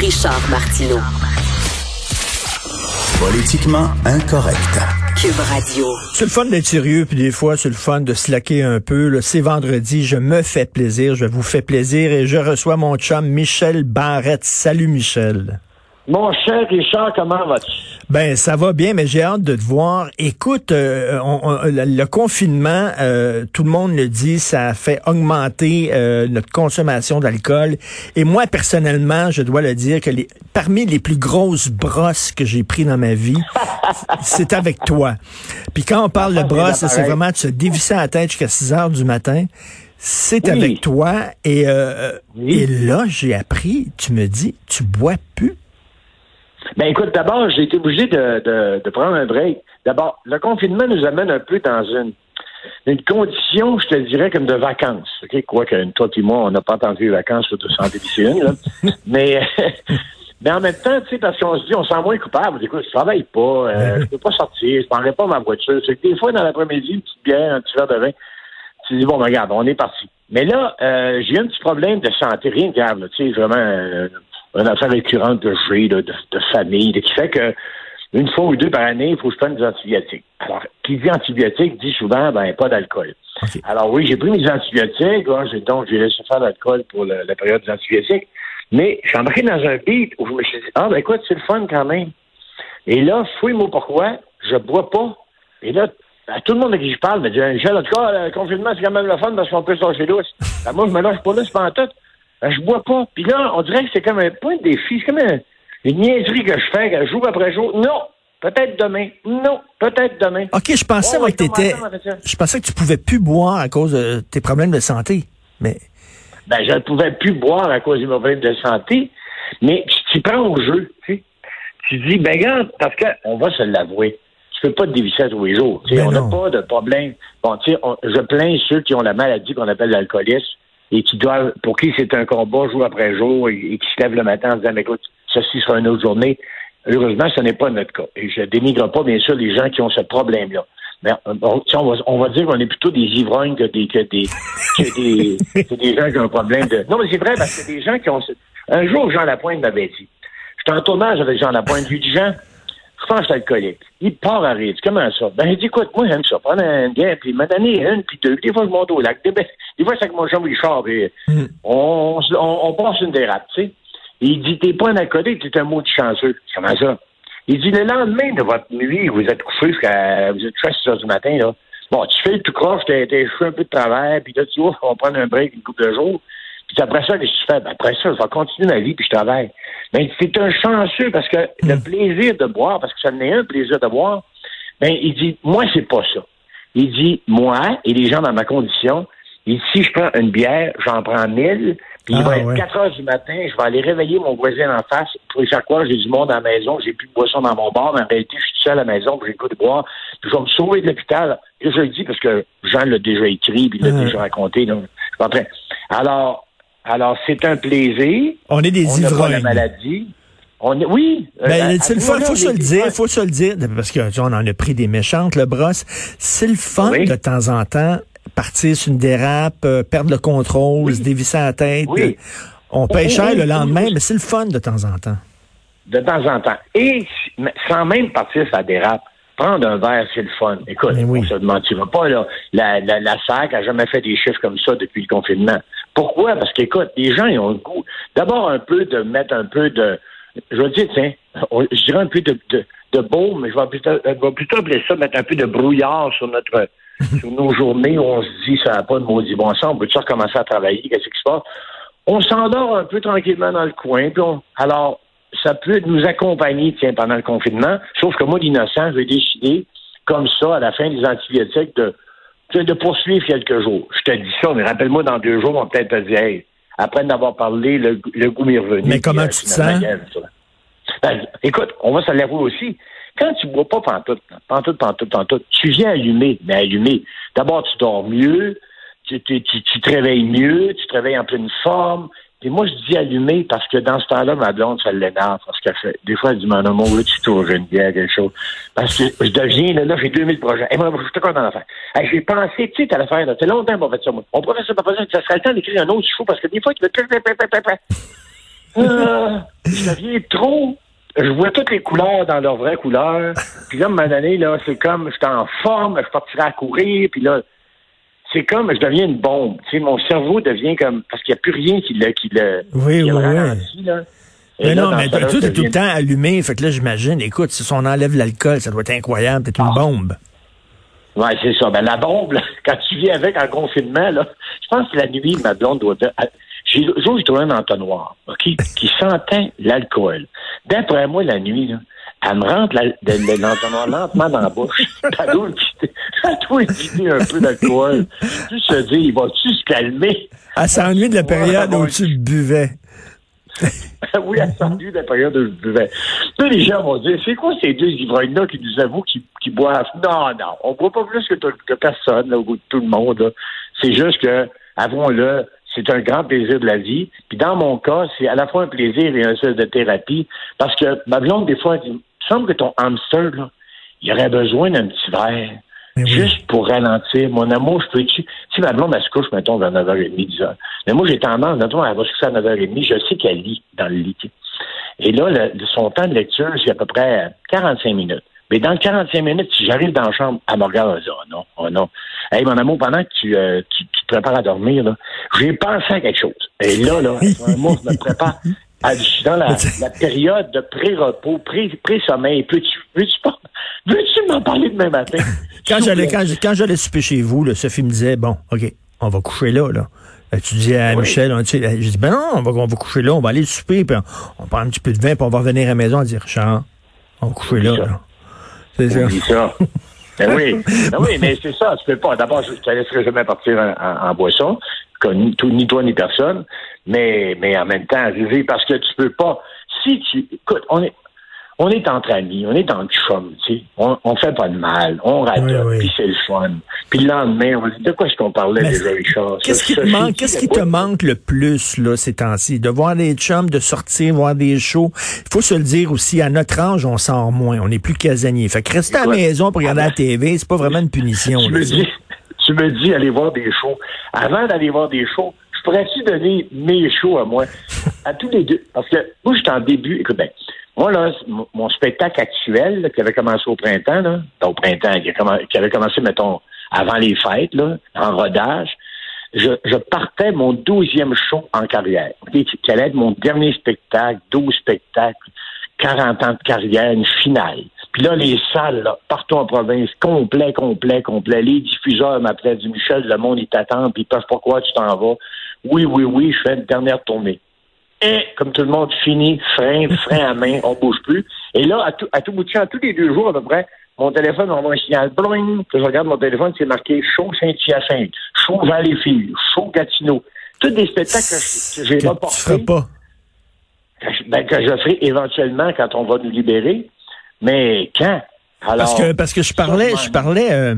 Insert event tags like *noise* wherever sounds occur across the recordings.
Richard Martineau. Politiquement incorrect. Cube Radio. C'est le fun d'être sérieux, puis des fois, c'est le fun de slacker un peu. C'est vendredi, je me fais plaisir, je vous fais plaisir et je reçois mon chum Michel Barrette. Salut Michel. Mon cher Richard, comment vas-tu? Ben ça va bien, mais j'ai hâte de te voir. Écoute, euh, on- on- le, confinement, euh, tout le monde le dit, ça a fait augmenter euh, notre consommation d'alcool. Et moi personnellement, je dois le dire que les, parmi les plus grosses brosses que j'ai pris dans ma vie, *laughs* c'est avec toi. Puis quand on parle de Ah, brosse, c'est vraiment de se dévisser la tête jusqu'à 6 heures du matin. C'est Oui. avec toi. Et, euh, Oui. et là, j'ai appris, tu me dis, tu bois plus. Ben écoute, d'abord, j'ai été obligé de, de, de prendre un break. D'abord, le confinement nous amène un peu dans une, une condition, je te dirais, comme de vacances. OK? Quoique, toi et moi, on n'a pas entendu les vacances santé *laughs* d'ici une, là. mais, *laughs* mais en même temps, tu sais, parce qu'on se dit, on se sent moins coupable. Écoute, je travaille pas, euh, je peux pas sortir, je prendrai pas ma voiture. C'est que des fois, dans l'après-midi, une petite bière, un petit verre de vin, tu dis, bon, ben, regarde, on est parti. Mais là, euh, j'ai eu un petit problème de santé, rien de grave, tu sais, vraiment euh, une affaire récurrente que j'ai, de, de famille, qui fait que une fois ou deux par année, il faut que je prenne des antibiotiques. Alors, qui dit antibiotiques dit souvent, ben, pas d'alcool. Alors oui, j'ai pris mes antibiotiques, hein, j'ai- donc j'ai laissé faire l'alcool pour le- la période des antibiotiques, mais je suis embarqué dans un beat où je me suis dit, ah ben écoute, c'est le fun quand même. Et là, fouille-moi pourquoi, je bois pas. Et là, à tout le monde à qui je parle me dit, Michel, en tout cas, le confinement, c'est quand même le fun parce qu'on peut se lâcher lousse. Ben, moi, je me lâche pas là, c'est pas en tout. Ben, je bois pas. Puis là, on dirait que c'est comme un point de défi, c'est comme un- une niaiserie que je fais que jour après jour. Non, peut-être demain. Non, peut-être demain. OK, je pensais ouais, que t'étais, je pensais que tu pouvais plus boire à cause de tes problèmes de santé. Mais ben, je ne pouvais plus boire à cause de mes problèmes de santé, mais tu t'y prends au jeu, tu sais. Tu dis, ben, regarde, parce qu'on va se l'avouer, tu peux pas te dévisser tous les jours. Tu sais, Ben on n'a pas de problème. Bon, tu sais, je plains ceux qui ont la maladie qu'on appelle l'alcoolisme et qui doivent, pour qui c'est un combat jour après jour et, et qui se lèvent le matin en disant, mais écoute, ceci sera une autre journée. Heureusement, ce n'est pas notre cas. Et je dénigre pas, bien sûr, les gens qui ont ce problème-là. Mais euh, sais, on, va, on va dire qu'on est plutôt des ivrognes que des que des que des, *laughs* que des gens qui ont un problème de. Non, mais c'est vrai parce que c'est des gens qui ont. ce- Un jour, Jean Lapointe m'avait dit. J'étais en tournage avec Jean Lapointe. Je lui dis Jean, je pense que je suis alcoolique. Il part à rire. Comment ça? Ben, il dit, écoute, moi, j'aime ça. Prendre un bière, puis il m'a donné une, puis deux. Des fois, je monte au lac. Des, des fois, c'est avec mon chum Richard. puis Mm. on, on, on passe une dérape, tu sais. Il dit, t'es pas un alcoolique, t'es un mot de chanceux. Comment ça? Il dit, le lendemain de votre nuit, vous êtes couché jusqu'à, vous êtes couché à 6 heures du matin, là. Bon, tu fais le tout croche, t'as les cheveux un peu de travers, puis là, tu vois, on va prendre un break une couple de jours. Puis après ça, tu fais? Ben, après ça, je vais continuer ma vie, puis je travaille. Mais c'est un chanceux parce que le plaisir de boire, parce que ça n'est un plaisir de boire, ben, il dit, moi, c'est pas ça. Il dit, moi et les gens dans ma condition, il dit, si je prends une bière, j'en prends mille, puis il Ah, va être ouais. 4 heures du matin, je vais aller réveiller mon voisin en face pour lui faire croire que j'ai du monde à la maison, j'ai plus de boisson dans mon bar, mais en réalité, je suis tout seul à la maison, puis j'ai goût de boire, puis je vais me sauver de l'hôpital. Et je le dis parce que Jean l'a déjà écrit, puis il l'a déjà raconté, donc, je suis. Alors, alors, c'est un plaisir. on est des On n'a pas la ivrognes. maladie. On est, oui. euh, Ben, à- c'est le fun, faut on se le dire, fois- faut se le dire, parce que tu on en a pris des méchantes, le brosse. C'est le fun Oui. de temps en temps, partir sur une dérape, euh, perdre le contrôle, se dévisser la tête. Oui. On paye cher le lendemain, mais c'est le fun de temps en temps. de temps en temps. Et sans même partir ça dérape, prendre un verre, c'est le fun. Écoute, on se mentira pas, là. La, la, la SAC a jamais fait des chiffres comme ça depuis le confinement. Pourquoi? Parce qu'écoute, les gens, ils ont le goût. D'abord, un peu de mettre un peu de. Je vais dire, tiens, je dirais un peu de, de, de beau, mais je vais, plutôt, je vais plutôt appeler ça mettre un peu de brouillard sur notre *laughs* sur nos journées où on se dit ça n'a pas de maudit bon sens, on peut-tu recommencer à travailler, qu'est-ce qui se passe? On s'endort un peu tranquillement dans le coin, puis on, alors ça peut nous accompagner, tiens, pendant le confinement. Sauf que moi, l'innocent, j'ai décidé, comme ça, à la fin des antibiotiques, de, de, de poursuivre quelques jours. Je te dis ça, mais rappelle-moi, dans deux jours, on va peut-être te dire, hey, après d'avoir parlé, le, le goût m'est revenu. Mais comment tu te finalement, sens? Ben, écoute, on va se l'avouer aussi. Quand tu bois pas pantoute, pantoute, pantoute, pantoute, tu viens allumer, mais allumer. D'abord, tu dors mieux, tu, tu, tu, tu te réveilles mieux, tu te réveilles en pleine forme. Et moi, je dis allumer parce que dans ce temps-là, ma blonde, ça l'énerve parce qu'elle fait. Des fois, elle dit, mon amour, tu tournes une bière, quelque chose. Parce que je deviens, là, là j'ai 2000 projets. Et moi, je suis content d'en faire. Hey, j'ai pensé, tu sais, t'as l'affaire, là. C'est longtemps qu'on fait ça, moi. On pourrait ça, pas ça. Ça serait le temps d'écrire un autre show parce que des fois, tu veux. Ah, je deviens trop. Je vois toutes les couleurs dans leurs vraies couleurs. Puis là, à un moment donné, là, c'est comme, je suis en forme, je partirai à courir, puis là, c'est comme, je deviens une bombe. Tu sais, mon cerveau devient comme, parce qu'il n'y a plus rien qui le, qui le, Oui, qui oui, oui. là. Mais là, non, mais ce cas-là, tout je est tout le temps allumé. Fait que là, j'imagine, écoute, si on enlève l'alcool, ça doit être incroyable. T'es une Ah. bombe. Ouais, c'est ça. Ben, la bombe, là, *laughs* quand tu vis avec en confinement, là, je pense que la nuit, ma blonde doit ah, j'ai, j'ai trouvé un entonnoir, OK, qui sentait l'alcool. D'après moi, la nuit, là, elle me rentre la- de- de l'entonnoir lentement dans la bouche. Elle doit elle doit un peu d'alcool? Tu se dis, il va-tu se calmer? Elle s'ennuie de la période où tu buvais. *laughs* oui, elle s'ennuie de la période où je buvais. Là, les gens vont dire, c'est quoi ces deux ivrognes-là qui nous avouent qu'ils boivent? Non, non, on boit pas plus que, personne, là, au goût de tout le monde. C'est juste que, avouons-le, c'est un grand plaisir de la vie. Puis dans mon cas, c'est à la fois un plaisir et un espèce de thérapie. Parce que ma blonde, des fois, elle dit, il semble que ton hamster, là, il aurait besoin d'un petit verre. Oui. Juste pour ralentir. Mon amour, je peux-tu. Si ma blonde, elle se couche, mettons, vers 9h30, 10h. Mais moi, j'ai tendance, mettons, elle va se coucher à 9h30, je sais qu'elle lit dans le lit. Et là, le- son temps de lecture, c'est à peu près 45 minutes. Mais dans 45 minutes, si j'arrive dans la chambre, elle me regarde, elle dit, oh non, oh non. Hey, mon amour, pendant que tu, euh, tu, tu te prépares à dormir, j'ai pensé à quelque chose. Et là, là, *laughs* moi, je me prépare. Je suis dans la, la période de pré-repos, pré- pré-sommeil. Peux-tu, veux-tu pas, veux-tu m'en parler demain matin? *laughs* Quand j'allais, quand, quand j'allais souper chez vous, là, Sophie me disait, bon, OK, on va coucher là, là. Euh, Tu dis à Oui. Michel, on, tu sais, je dis, ben non, on va, on va coucher là, on va aller souper, puis on, on prend un petit peu de vin, puis on va revenir à la maison et dire, Richard, on va coucher là, là. C'est ça. *laughs* Ben oui. *laughs* Ben oui, mais c'est ça, tu peux pas. D'abord, je te laisserai jamais partir en, en- en boisson, ni, tout- ni toi ni personne, mais, mais en même temps, arriver parce que tu peux pas. Si tu. Écoute, on est. On est entre amis, on est en chum, tu sais. On, on fait pas de mal, on radote, Oui, oui. puis c'est le fun. Puis le lendemain, on dire, de quoi est-ce qu'on parlait Mais déjà, Richard? Qu'est-ce qui te manque, qu'est-ce qui te manque le plus, là, ces temps-ci? De voir des chums, de sortir, voir des shows. Il faut se le dire aussi, à notre âge, on sort moins, on n'est plus casanier. Fait que rester à la maison pour regarder la TV, c'est pas vraiment une punition, tu là, me dis, tu me dis aller voir des shows. Avant d'aller voir des shows, je pourrais-tu donner mes shows à moi, *laughs* à tous les deux? Parce que moi, je suis en début. Écoute, ben, moi, là, mon, spectacle actuel, là, qui avait commencé au printemps, là, ben, au printemps, qui, avait commencé, mettons, avant les fêtes, là, en rodage, je, je partais mon douzième show en carrière, ok, qui, qui allait être mon dernier spectacle, 12 spectacles, 40 ans de carrière, une finale. Puis là, les salles, là, partout en province, complet, complet, complet. Les diffuseurs m'appelaient du Michel, le monde, ils t'attendent, puis ils peuvent pourquoi tu t'en vas. Oui, oui, oui, je fais une dernière tournée. Et, comme tout le monde, fini, frein, frein à main, on bouge plus. Et là, à tout, à tout bout de champ, tous les deux jours à peu près, mon téléphone m'envoie un signal, bling, que je regarde mon téléphone, c'est marqué Show Saint-Hyacinthe, Show Valleyfield, Show Gatineau. Tous des spectacles que j'ai Que pas que je- ben, que je ferai éventuellement quand on va nous libérer. Mais quand? Alors, Parce que, parce que je parlais, je parlais, euh,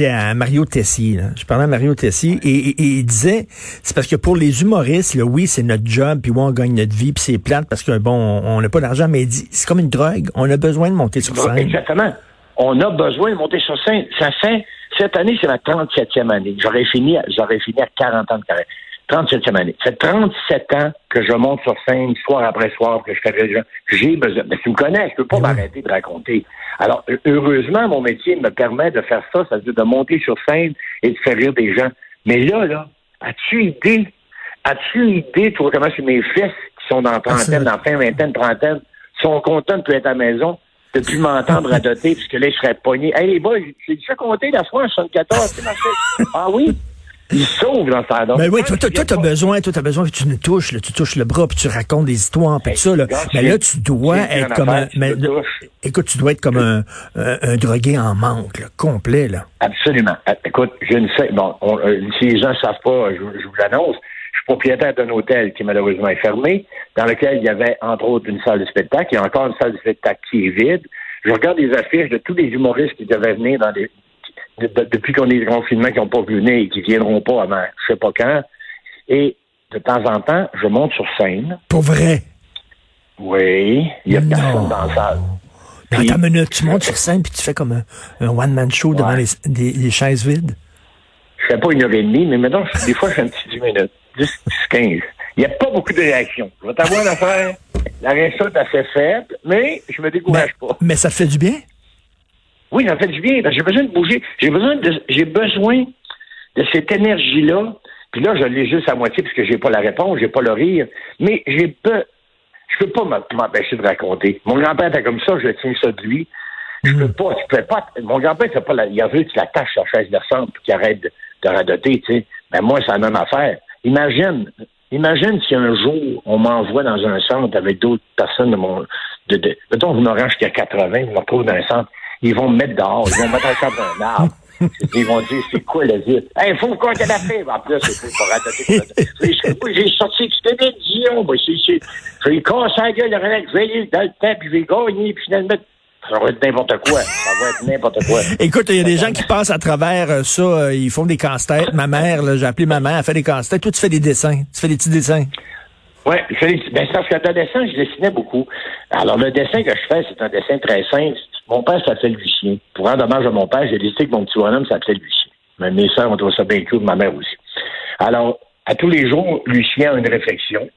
à Mario Tessier, là. Je parlais à Mario Tessier et, et- et il disait, c'est parce que pour les humoristes, là, oui, c'est notre job, puis oui, on gagne notre vie, puis c'est plate parce que, bon, on n'a pas d'argent, mais il dit, c'est comme une drogue. On a besoin de monter sur scène. Exactement. On a besoin de monter sur scène. Ça fait, cette année, c'est ma 37e année. J'aurais fini, j'aurais fini à 40 ans de carrière. 37e année. Ça fait 37 ans que je monte sur scène, soir après soir, que je fais les gens. J'ai besoin. Ben, tu me connais, je peux pas m'arrêter de raconter. Alors, heu- heureusement, mon métier me permet de faire ça, c'est-à-dire de monter sur scène et de faire rire des gens. Mais là, là, as-tu idée? As-tu idée, toi, comment c'est mes fils qui sont dans la trentaine, dans fin vingtaine, trentaine, sont contents de plus être à la maison, de plus m'entendre radoter, puisque là, ils seraient pognés. Hey, les boys, j'ai déjà compté la fois en 74, tu sais? Ah oui? Ils sauvent dans ça. Mais oui, toi, toi, toi, t'as besoin, toi, t'as besoin que tu nous touches, là, tu touches le bras, puis tu racontes des histoires, puis tout ça, là. Mais là, tu dois être comme un, mais, je écoute, tu dois être comme un, un, un drogué en manque, là, complet, là. Absolument. Euh, Écoute, j'ai une scène- bon, on- euh, si les gens ne savent pas, je, je vous l'annonce, je suis propriétaire d'un hôtel qui malheureusement est fermé, dans lequel il y avait entre autres une salle de spectacle, il y a encore une salle de spectacle qui est vide. Je regarde les affiches de tous les humoristes qui devaient venir dans les de- de- depuis qu'on est confinement, qui n'ont pas pu venir et qui viendront pas avant je sais pas quand. Et de temps en temps, je monte sur scène. Pour vrai? Oui, il y a Non. personne dans la salle. Puis- attends une minute, tu montes sur scène, puis tu fais comme un, un one-man show devant les, des- les chaises vides? je fais pas une heure et demie, mais maintenant, des fois, je fais un petit 10 minutes, 10, 10, 15. Il n'y a pas beaucoup de réactions. Je vais t'avoir une affaire. La réaction est assez faible, mais je me décourage pas. Mais ça te fait du bien? Oui, ça fait du bien. J'ai besoin de bouger. J'ai besoin de, j'ai besoin de cette énergie-là. Puis là, je l'ai juste à moitié parce que j'ai pas la réponse, j'ai pas le rire. Mais j'ai pas, je peux pas m'empêcher de raconter. Mon grand-père était comme ça, je tiens ça de lui. Je peux pas, je peux pas. Mon grand-père, c'est pas la, il a vu l'attaches sur la chaise de centre puis qu'il arrête de, de radoter, tu sais. Ben, moi, c'est la même affaire. Imagine, imagine si un jour, on m'envoie dans un centre avec d'autres personnes de mon, de, de, mettons, vous m'aurez jusqu'à 80, vous me retrouvez dans un centre, ils vont me mettre dehors, ils vont me mettre en d'un arbre. Ils vont dire, c'est quoi le dire? Il faut qu'on te la. En plus, c'est pour radoter. J'ai sorti que c'était des Dion. Ben, c'est, j'ai cassé la gueule, vais dans le temps, puis je vais gagner, puis finalement, ça va être n'importe quoi. Ça va être n'importe quoi. Écoute, il y a des gens qui passent à travers euh, ça. euh, ils font des casse-têtes. Ma mère, j'ai appelé ma mère, elle fait des casse-têtes. Toi, tu fais des dessins. Tu fais des petits dessins. Oui, ben, c'est parce qu'adolescent, je dessinais beaucoup. Alors, le dessin que je fais, c'est un dessin très simple. Mon père s'appelait Lucien. Pour rendre hommage à mon père, j'ai décidé que mon petit bonhomme s'appelait Lucien. Mais mes sœurs ont trouvé ça bien cool, ma mère aussi. Alors, à tous les jours, Lucien a une réflexion,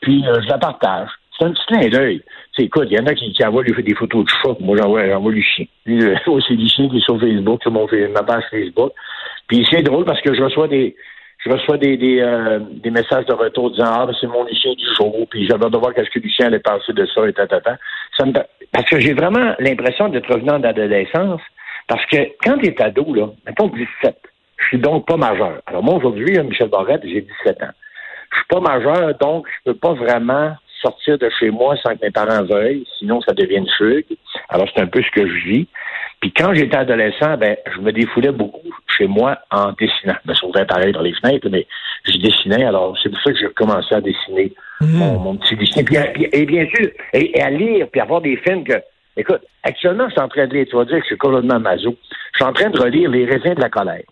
puis euh, je la partage. C'est un petit clin d'œil. C'est écoute, il y en a qui, qui envoient des photos de chat. Moi, j'envoie, j'envoie Lucien. Lui, euh, *laughs* c'est Lucien qui est sur Facebook, sur mon, ma page Facebook. Puis c'est drôle parce que je reçois des, je reçois des, euh, des messages de retour disant Ah, ben, c'est mon Lucien du jour, puis j'avais de voir qu'est-ce que Lucien allait penser de ça et me, parce que j'ai vraiment l'impression d'être revenant d'adolescence, parce que quand tu es ado, là, mettons 17, je suis donc pas majeur. Alors moi, aujourd'hui, Michel Barrette, j'ai 17 ans. Je suis pas majeur, donc je peux pas vraiment sortir de chez moi sans que mes parents veuillent, sinon ça devient une fugue. Alors c'est un peu ce que je vis. Puis quand j'étais adolescent, ben je me défoulais beaucoup chez moi en dessinant. Je me sauvais pareil dans les fenêtres, mais je dessinais. Alors c'est pour ça que j'ai commencé à dessiner mon, mon, petit dessin. Puis, puis, et bien sûr, et, et, à lire, puis à voir des films que. Écoute, actuellement, je suis en train de lire, tu vas dire que je suis complètement maso. Je suis en train de relire Les raisins de la colère.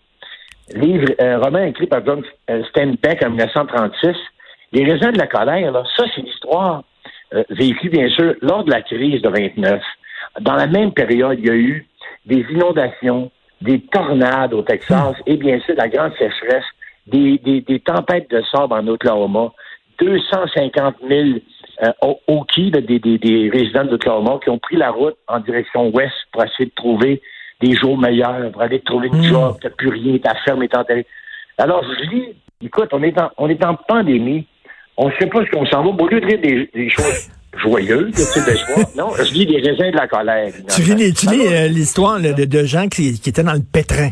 Livre, euh, roman écrit par John Steinbeck en 1936. Les raisins de la colère, là, ça, c'est l'histoire euh, vécue, bien sûr, lors de la crise de 29. Dans la même période, il y a eu des inondations, des tornades au Texas et bien sûr la grande sécheresse, des, des, des tempêtes de sable en Oklahoma, 250 000 euh, Hokies, des, des, des résidents d'Oklahoma qui ont pris la route en direction ouest pour essayer de trouver des jours meilleurs, pour aller trouver une job, t'as plus rien, ta ferme est enterrée. Alors, je dis, écoute, on est en, on est en pandémie, on ne sait pas ce qu'on s'en va. Au lieu de dire des, des choses joyeuses, de non, je lis des raisins de la colère. Tu lis, tu lis euh, l'histoire de, de, gens qui, qui étaient dans le pétrin.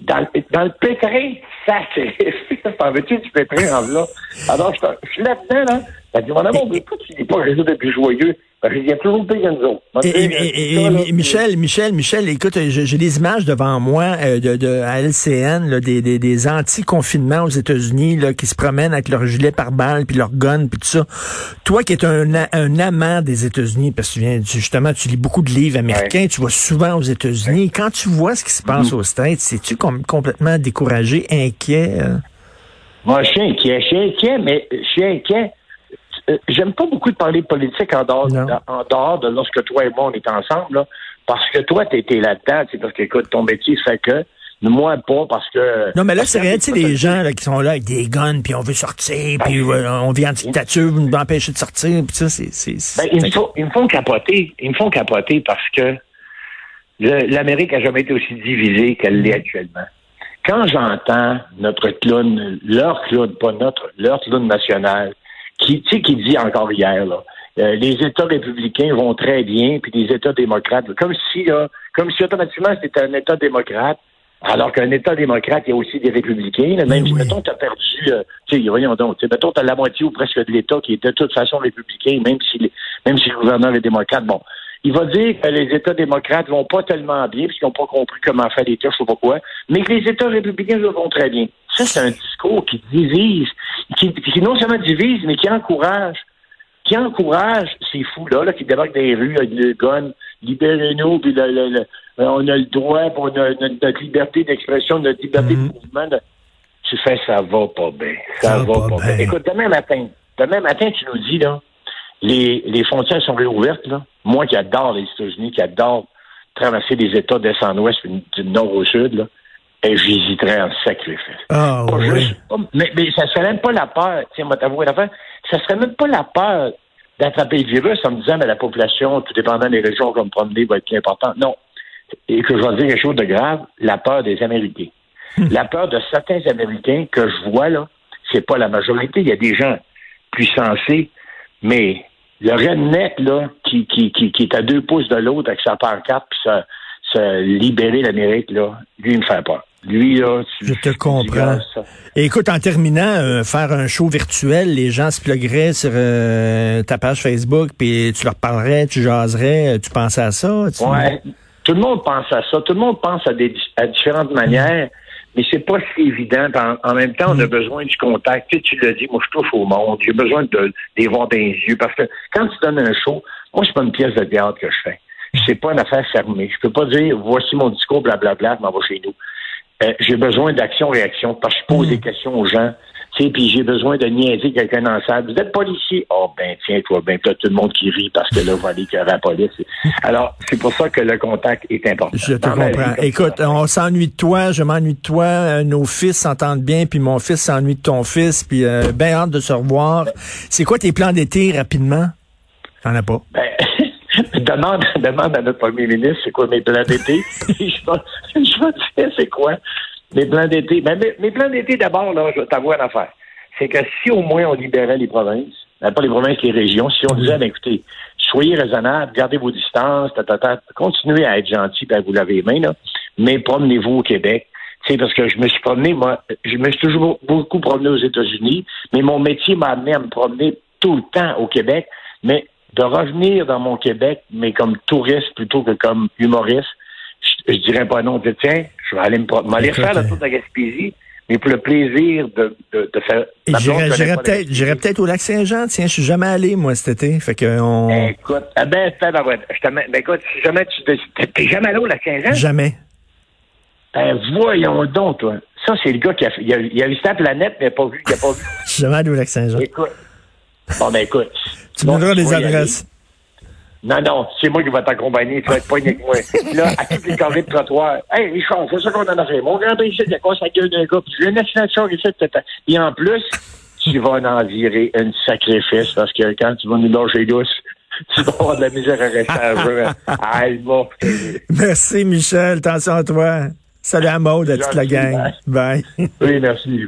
Dans le, dans le pétrin, ça, c'est... *laughs* T'en veux-tu du pétrin en là? Alors, je, je suis là-dedans, là. Dit, mon amour, mais pourquoi tu dis pas réseau de plus joyeux? A toujours que autres. Et, et, et, et Michel, Michel, Michel, écoute, j'ai des images devant moi euh, de, de à LCN, là, des, des, des anti-confinements aux États-Unis là, qui se promènent avec leur gilet pare-balles, puis leur gun, puis tout ça. Toi qui es un, un amant des États-Unis, parce que tu viens, justement, tu lis beaucoup de livres américains, ouais. tu vas souvent aux États-Unis. Ouais. Quand tu vois ce qui se passe mmh. aux States, es-tu com complètement découragé, inquiet? Euh? Moi, je suis inquiet, je suis inquiet, mais je suis inquiet j'aime pas beaucoup de parler politique en dehors, en dehors de lorsque toi et moi on est ensemble, là, parce que toi, tu étais là-dedans, parce que écoute, ton métier fait que. Moi, pas parce que. Non, mais là, c'est rien, tu sais, les gens là, qui sont là avec des guns, puis on veut sortir, puis euh, on vient en dictature, on nous empêcher de sortir, puis ça, c'est. Ben, ils, me font, ils me font capoter. Ils me font capoter parce que l'Amérique a jamais été aussi divisée qu'elle l'est actuellement. Quand j'entends notre clown, leur clown, pas notre, leur clown national, qui, tu sais, qui dit encore hier, là, euh, les États républicains vont très bien, puis les États démocrates, comme si, là, comme si automatiquement c'était un État démocrate, alors qu'un État démocrate, il y a aussi des républicains. Là, même oui, si, mettons, tu as perdu, euh, tu sais, voyons donc, mettons, tu as la moitié ou presque de l'État qui est de toute façon républicain, même si, même si le gouverneur est démocrate. Bon, il va dire que les États démocrates vont pas tellement bien, puisqu'ils n'ont pas compris comment faire l'État, je sais pas quoi, mais que les États républicains vont très bien. Ça, c'est un discours qui divise, qui, qui, non seulement divise, mais qui encourage, qui encourage ces fous-là, là, qui débarquent les rues avec le gun, libérez-nous, puis le, le, le, on a le droit pour notre, notre liberté d'expression, notre liberté mm -hmm. de mouvement. De... Tu fais, ça va pas bien. Ça, ça va, pas, bien. bien. Écoute, demain matin, demain matin, tu nous dis, là, les, les frontières sont réouvertes, là. Moi qui adore les États-Unis, qui adore traverser les États d'est en ouest, du nord au sud, là. et j'hésiterais en sacrifice. Ah Pas oui. juste- mais, mais ça serait même pas la peur, tiens, moi t'avouer l'affaire, ça serait même pas la peur d'attraper le virus en me disant, mais la population, tout dépendant des régions qu'on me promener, va être plus importante. Non. Et que je vais dire quelque chose de grave, la peur des Américains. La peur de certains Américains que je vois, là, c'est pas la majorité. Il y a des gens plus sensés, mais le redneck, là, qui, qui, qui, qui est à deux pouces de l'autre avec sa pancarte, puis ça, se libérer l'Amérique, là, lui, il me fait peur. Lui, là, tu- Je te comprends. gars, ça- Et écoute, en terminant, euh, faire un show virtuel, les gens se plugueraient sur euh, ta page Facebook, puis tu leur parlerais, tu jaserais, euh, tu pensais à ça? tu- Ouais. Tout le monde pense à ça. Tout le monde pense à, des, à différentes manières, mais c'est pas si évident. En, en même temps, on a besoin du contact. Tu, sais, tu l'as dit, moi, je touche au monde. J'ai besoin de, les voir dans les yeux. Parce que quand tu donnes un show, moi, c'est pas une pièce de théâtre que je fais. C'est pas une affaire fermée. Je peux pas dire, voici mon discours, blablabla, je m'en vais chez nous. Euh, j'ai besoin d'action-réaction parce que je pose des questions aux gens. Puis j'ai besoin de niaiser quelqu'un dans la salle. Vous êtes policier? Oh, ben, tiens, toi, ben, tout le monde qui rit parce que là, on va aller à la police. *laughs* Alors, c'est pour ça que le contact est important. Je te Dans comprends. Écoute, ça. on s'ennuie de toi, je m'ennuie de toi, euh, nos fils s'entendent bien, puis mon fils s'ennuie de ton fils, puis euh, ben hâte de se revoir. C'est quoi tes plans d'été rapidement? T'en as pas? Ben, *laughs* demande, demande à notre premier ministre c'est quoi mes plans d'été? *laughs* je vais je vais te dire c'est quoi mes plans d'été. Ben, mes, mes plans d'été, d'abord, là, je vais t'avouer une affaire. C'est que si au moins on libérait les provinces, ben, pas les provinces, les régions, si on disait, ben, écoutez, soyez raisonnables, gardez vos distances, ta, ta, ta, continuez à être gentil, ben, vous l'avez les mains, là, mais promenez-vous au Québec. Sais, parce que je me suis promené, moi, je me suis toujours beaucoup promené aux États-Unis, mais mon métier m'a amené à me promener tout le temps au Québec, mais de revenir dans mon Québec, mais comme touriste plutôt que comme humoriste, je, je dirais pas non. Je tiens, je vais aller me Écoute, faire le euh, tour de la Gaspésie, mais pour le plaisir de, de, de faire. La peut-être peut-être au lac Saint-Jean, tiens, je suis jamais allé, moi, cet été. Fait que on. Écoute, ben, c'est ben, ouais, je ben, écoute, si jamais tu t'es- jamais allé au lac Saint-Jean? Jamais. Ben, voyons donc, toi. Ça, c'est le gars qui a, il a, il a visité la planète, mais il n'a pas vu, il a pas vu. Je *laughs* jamais allé au lac Saint-Jean. Écoute. Bon, ben, écoute. Tu me donneras y adresses. aller. Non, non, c'est moi qui vais t'accompagner. Tu vas être poigné avec moi. *laughs* Là, à toutes les carrés de trottoir. Hey, Richard, c'est ça qu'on en a fait. Mon grand-père ici, il a cassé la gueule d'un gars. Puis une assignation ici. Et en plus, tu vas en virer une sacrifice parce que quand tu vas nous lâcher douce, *laughs* tu vas avoir de la misère à rester à *laughs* jeu. Merci, Michel. Attention à toi. Salut à Maud, à toute la gang. Bye. Oui, merci.